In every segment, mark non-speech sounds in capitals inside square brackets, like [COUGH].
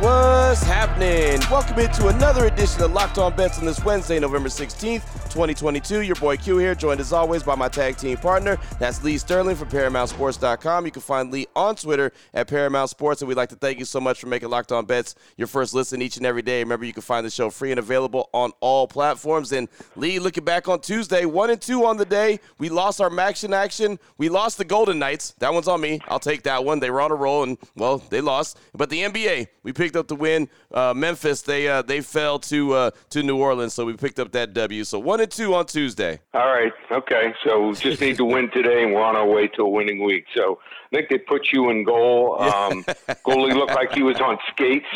What's happening? Welcome into another edition of Locked On Bets on this Wednesday, November 16th, 2022. Your boy Q here, joined as always by my tag team partner. That's Lee Sterling from ParamountSports.com. You can find Lee on Twitter at Paramount Sports, and we'd like to thank you so much for making Locked On Bets your first listen each and every day. Remember, you can find the show free and available on all platforms. And Lee, looking back on Tuesday, one and two on the day. We lost our action action. We lost the Golden Knights. That one's on me. I'll take that one. They were on a roll, and well, they lost. But the NBA, we picked up the win. Uh, Memphis, they uh, they fell to uh, to New Orleans, so we picked up that W. So one and two on Tuesday. All right, okay. So we just need to win today, and we're on our way to a winning week. So I think they put you in goal. Um, goalie looked like he was on skates,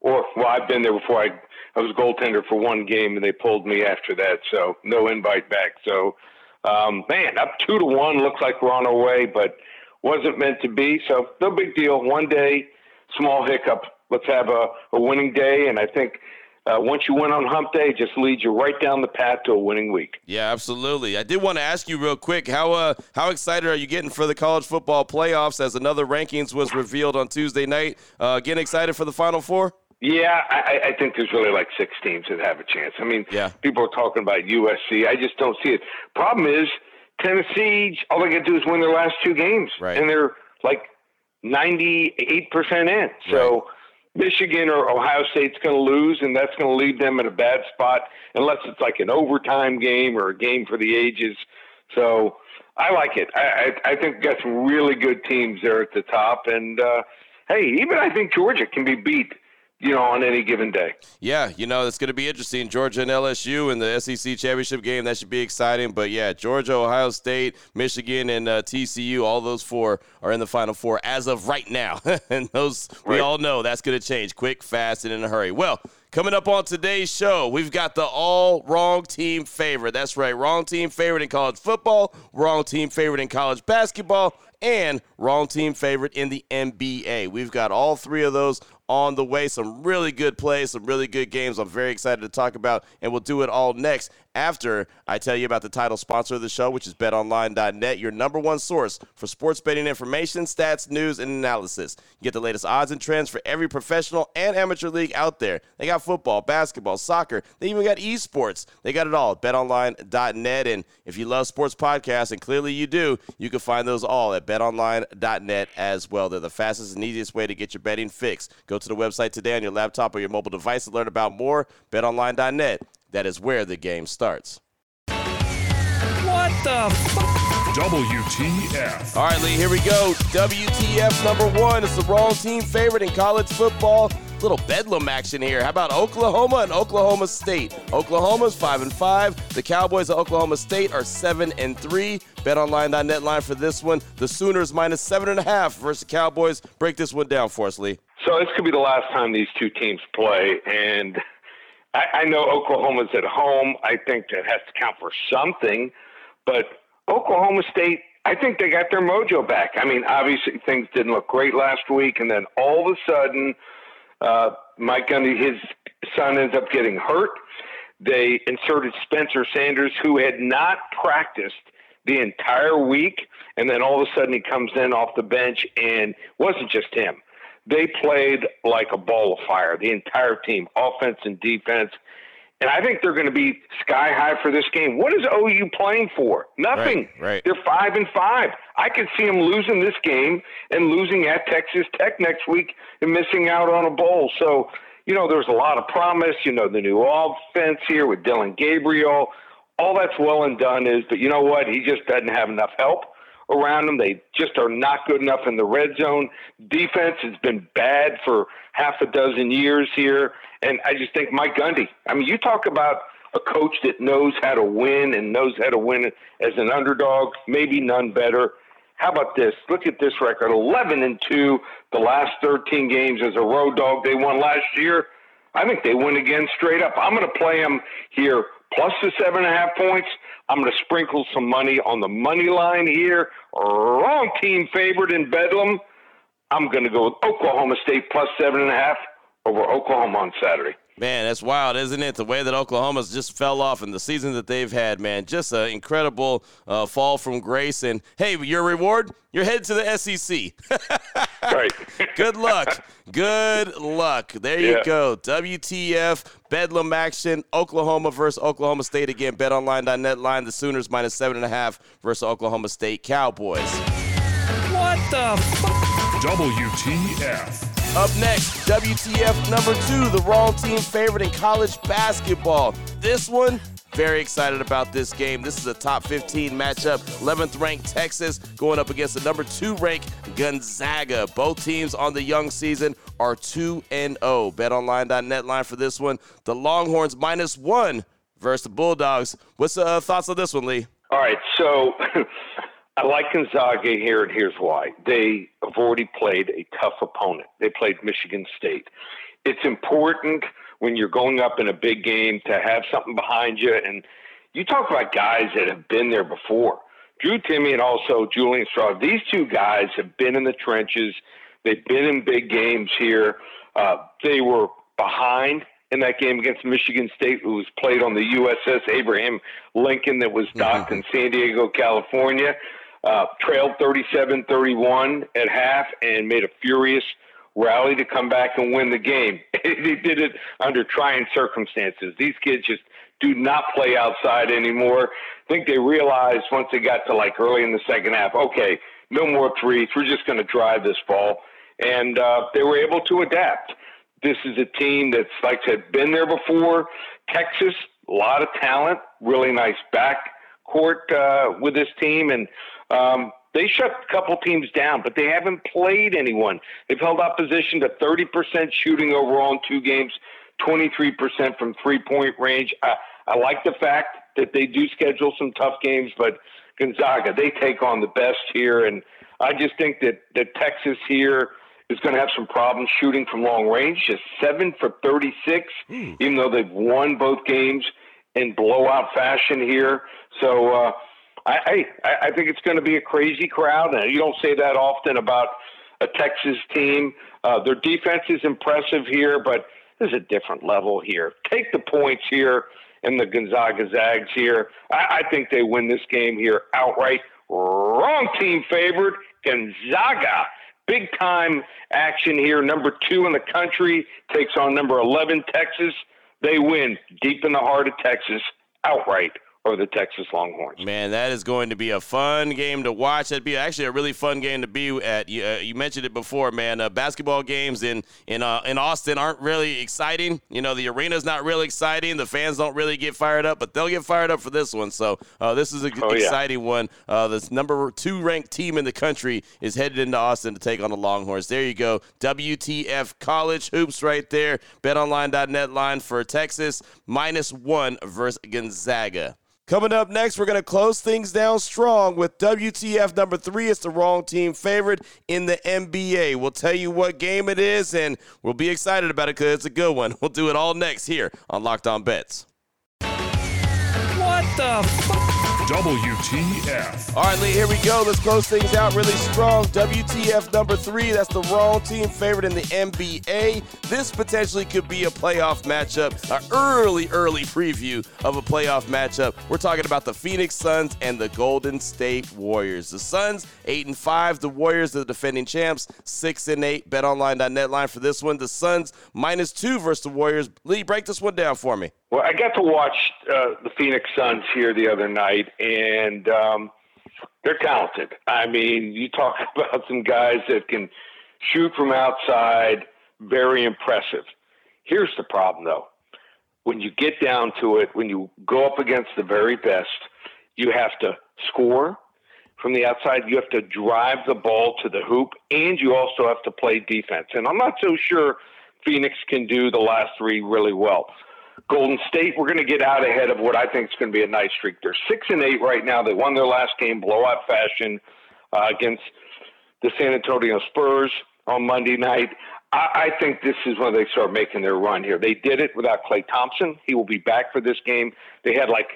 or well, I've been there before. I I was goaltender for one game, and they pulled me after that. So no invite back. So um, man, up two to one. Looks like we're on our way, but wasn't meant to be. So no big deal. One day small hiccup. Let's have a, a winning day. And I think uh, once you win on hump day, it just leads you right down the path to a winning week. Yeah, absolutely. I did want to ask you real quick how uh, how excited are you getting for the college football playoffs as another rankings was revealed on Tuesday night? Uh, getting excited for the Final Four? Yeah, I, I think there's really like six teams that have a chance. I mean, yeah. people are talking about USC. I just don't see it. Problem is, Tennessee, all they got to do is win their last two games, right. and they're like 98% in. So right. Michigan or Ohio State's going to lose, and that's going to leave them in a bad spot unless it's like an overtime game or a game for the ages. So I like it. I, I, I think some really good teams there at the top. And uh, hey, even I think Georgia can be beat you know, on any given day. Yeah, you know, it's going to be interesting. Georgia and LSU in the SEC championship game. That should be exciting. But yeah, Georgia, Ohio State, Michigan, and uh, TCU, all those four are in the Final Four as of right now. [LAUGHS] and those, right. we all know that's going to change quick, fast, and in a hurry. Well, Coming up on today's show, we've got the all wrong team favorite. That's right, wrong team favorite in college football, wrong team favorite in college basketball, and wrong team favorite in the NBA. We've got all three of those on the way. Some really good plays, some really good games. I'm very excited to talk about, and we'll do it all next after I tell you about the title sponsor of the show, which is betonline.net, your number one source for sports betting information, stats, news, and analysis. You get the latest odds and trends for every professional and amateur league out there. They got football, basketball, soccer. They even got esports. They got it all at betonline.net. And if you love sports podcasts, and clearly you do, you can find those all at betonline.net as well. They're the fastest and easiest way to get your betting fix. Go to the website today on your laptop or your mobile device to learn about more. BetOnline.net that is where the game starts. What the f- WTF. All right, Lee, here we go. WTF number one. It's the wrong team favorite in college football. Little bedlam action here. How about Oklahoma and Oklahoma State? Oklahoma's five and five. The Cowboys of Oklahoma State are seven and three. BetOnline.net line for this one. The Sooners minus seven and a half versus the Cowboys. Break this one down for us, Lee. So this could be the last time these two teams play, and I, I know Oklahoma's at home. I think that has to count for something, but Oklahoma State, I think they got their mojo back. I mean, obviously things didn't look great last week, and then all of a sudden, uh, Mike Gundy, his son, ends up getting hurt. They inserted Spencer Sanders, who had not practiced the entire week, and then all of a sudden he comes in off the bench, and wasn't just him they played like a ball of fire, the entire team, offense and defense. And I think they're going to be sky high for this game. What is OU playing for? Nothing. Right, right. They're five and five. I could see them losing this game and losing at Texas Tech next week and missing out on a bowl. So, you know, there's a lot of promise. You know, the new offense here with Dillon Gabriel. All that's well and done is, but you know what? He just doesn't have enough help around them. They just are not good enough in the red zone. Defense has been bad for half a dozen years here. And I just think Mike Gundy, I mean, you talk about a coach that knows how to win and knows how to win as an underdog, maybe none better. How about this? Look at this record 11 and 2, the last 13 games as a road dog. They won last year. I think they win again straight up. I'm going to play them here plus the seven and a half points. I'm going to sprinkle some money on the money line here. Wrong team favorite in Bedlam. I'm going to go with Oklahoma State plus seven and a half over Oklahoma on Saturday. Man, that's wild, isn't it? The way that Oklahoma's just fell off in the season that they've had, man. Just an incredible uh, fall from grace. And hey, your reward, you're headed to the SEC. [LAUGHS] right. Good luck. Good luck. There you yeah. go. WTF, Bedlam action, Oklahoma versus Oklahoma State again. BetOnline.net line, the Sooners minus seven and a half versus Oklahoma State Cowboys. What the f- WTF. Up next, WTF number two, the wrong team favorite in college basketball. This one, very excited about this game. This is a top 15 matchup. 11th ranked Texas going up against the number two ranked Gonzaga. Both teams on the young season are 2 and 0. BetOnline.net line for this one. The Longhorns minus one versus the Bulldogs. What's the uh, thoughts on this one, Lee? All right, so [LAUGHS] I like Gonzaga here, and here's why. They have already played a tough opponent. They played Michigan State. It's important when you're going up in a big game to have something behind you. And you talk about guys that have been there before. Drew Timme and also Julian Straw. These two guys have been in the trenches. They've been in big games here. Uh, they were behind in that game against Michigan State, who was played on the USS Abraham Lincoln that was docked in San Diego, California uh, trailed 37 31 at half and made a furious rally to come back and win the game. [LAUGHS] they did it under trying circumstances. These kids just do not play outside anymore. I think they realized once they got to like early in the second half, okay, no more threes. We're just going to drive this ball. And uh, they were able to adapt. This is a team that's, like I said, been there before. Texas, a lot of talent, really nice back court uh, with this team. And um, they shut a couple teams down, but they haven't played anyone. They've held opposition to 30% shooting overall in two games, 23% from three point range. I, I like the fact that they do schedule some tough games, but Gonzaga, they take on the best here. And I just think that, that Texas here is going to have some problems shooting from long range. Just seven for 36, mm. even though they've won both games in blowout fashion here. So, uh, I, I, I think it's going to be a crazy crowd, and you don't say that often about a Texas team. Uh, their defense is impressive here, but there's a different level here. Take the points here in the Gonzaga Zags here. I, I think they win this game here outright. Wrong team favored, Gonzaga. Big time action here. Number two in the country takes on number 11, Texas. They win deep in the heart of Texas outright or the Texas Longhorns. Man, that is going to be a fun game to watch. That'd be actually a really fun game to be at. You, uh, you mentioned it before, man. Uh, basketball games in in uh, in Austin aren't really exciting. You know, the arena's not really exciting. The fans don't really get fired up, but they'll get fired up for this one. So uh, this is an oh, exciting yeah. one. Uh, this number two ranked team in the country is headed into Austin to take on the Longhorns. There you go. WTF college hoops right there. BetOnline.net line for Texas minus one versus Gonzaga. Coming up next, we're going to close things down strong with WTF number three. It's the wrong team favorite in the NBA. We'll tell you what game it is, and we'll be excited about it because it's a good one. [LAUGHS] We'll do it all next here on Locked On Bets. What the f- WTF. All right, Lee, here we go. Let's close things out really strong. WTF number three. That's the wrong team favorite in the NBA. This potentially could be a playoff matchup, an early, early preview of a playoff matchup. We're talking about the Phoenix Suns and the Golden State Warriors. The Suns, 8 and 5. The Warriors, the defending champs, 6 and 8. BetOnline.net line for this one. The Suns, minus two versus the Warriors. Lee, break this one down for me. Well, I got to watch uh, the Phoenix Suns here the other night, and um, they're talented. I mean, you talk [LAUGHS] about some guys that can shoot from outside, very impressive. Here's the problem, though. When you get down to it, when you go up against the very best, you have to score from the outside. You have to drive the ball to the hoop, and you also have to play defense. And I'm not so sure Phoenix can do the last three really well. Golden State, we're going to get out ahead of what I think is going to be a nice streak. They're six and eight right now. They won their last game blowout fashion uh, against the San Antonio Spurs on Monday night. I, I think this is when they start making their run here. They did it without Klay Thompson. He will be back for this game. They had like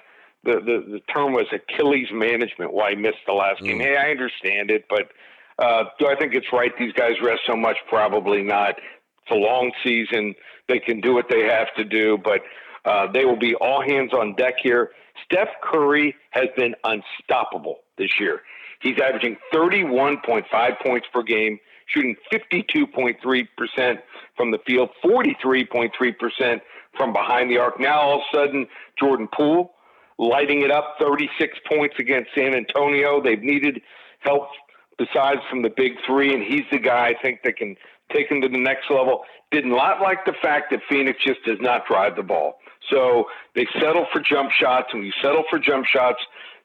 the the, the term was Achilles management. Why he missed the last mm. game? Hey, I understand it, but Uh, do I think it's right these guys rest so much? Probably not. It's a long season. They can do what they have to do, but uh, they will be all hands on deck here. Steph Curry has been unstoppable this year. He's averaging 31.5 points per game, shooting 52.3% from the field, 43.3% from behind the arc. Now, all of a sudden, Jordan Poole lighting it up 36 points against San Antonio. They've needed help besides from the big three, and he's the guy I think that can take them to the next level. Did not like the fact that Phoenix just does not drive the ball. So they settle for jump shots, and when you settle for jump shots,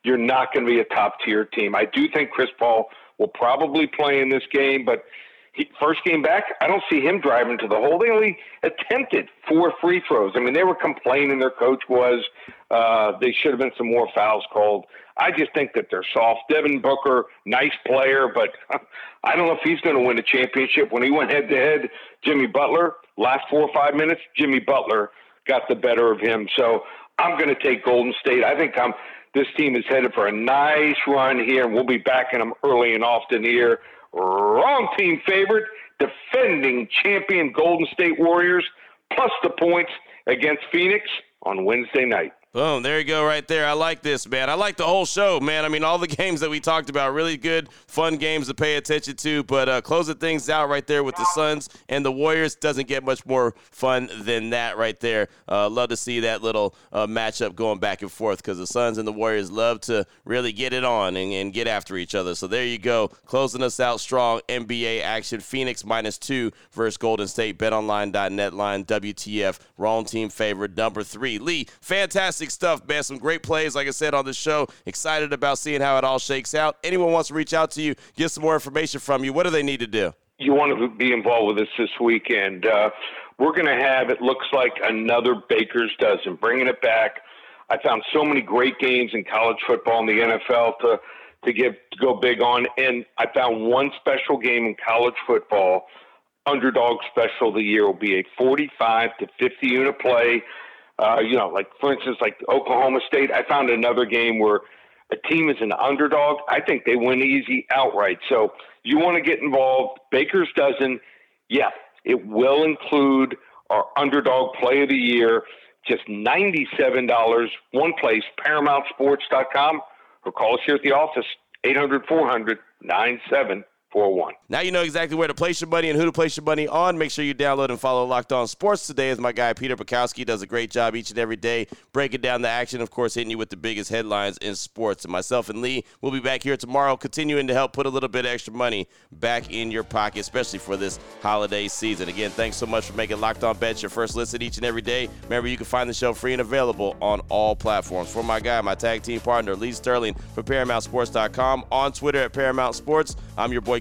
you're not going to be a top tier team. I do think Chris Paul will probably play in this game, but he, first game back, I don't see him driving to the hole. They only attempted four free throws. I mean, they were complaining. Their coach was uh, they should have been some more fouls called. I just think that they're soft. Devin Booker, nice player, but [LAUGHS] I don't know if he's going to win a championship. When he went head to head, Jimmy Butler, last four or five minutes, Jimmy Butler got the better of him. So I'm going to take Golden State. I think I'm. This team is headed for a nice run here, and we'll be backing them early and often here. Wrong team favorite, defending champion Golden State Warriors, plus the points against Phoenix on Wednesday night. Boom, there you go, right there. I like this, man. I like the whole show, man. I mean, all the [LAUGHS] games that we talked about, really good, fun games to pay attention to. But uh, closing things out right there with the Suns and the Warriors doesn't get much more fun than that right there. Uh, love to see that little uh, matchup going back and forth because the Suns and the Warriors love to really get it on and, and get after each other. So there you go, closing us out strong. NBA action: Phoenix minus two versus Golden State. BetOnline.net line WTF. Wrong team favorite number three. Lee, fantastic fantastic stuff, man. Some great plays, like I said on the show. Excited about seeing how it all shakes out. Anyone wants to reach out to you, get some more information from you, what do they need to do? You want to be involved with us this weekend. Uh, we're going to have, it looks like, another Baker's Dozen, bringing it back. I found so many great games in college football and the NFL to to give to go big on, and I found one special game in college football. Underdog special of the year will be a 45 to 50 unit play uh, you know, like for instance, like Oklahoma State, I found another game where a team is an underdog. I think they win easy outright. So you want to get involved. Baker's dozen, yeah, it will include our underdog play of the year. Just $97, one place, ParamountSports.com, or call us here at the office, 800 400 401. Now you know exactly where to place your money and who to place your money on. Make sure you download and follow Locked On Sports today as my guy Peter Bukowski does a great job each and every day breaking down the action, of course, hitting you with the biggest headlines in sports. And myself and Lee will be back here tomorrow continuing to help put a little bit extra money back in your pocket, especially for this holiday season. Again, thanks so much for making Locked On Bets your first listen each and every day. Remember, you can find the show free and available on all platforms. For my guy, my tag team partner, Lee Sterling from ParamountSports.com, on Twitter at Paramount Sports. I'm your boy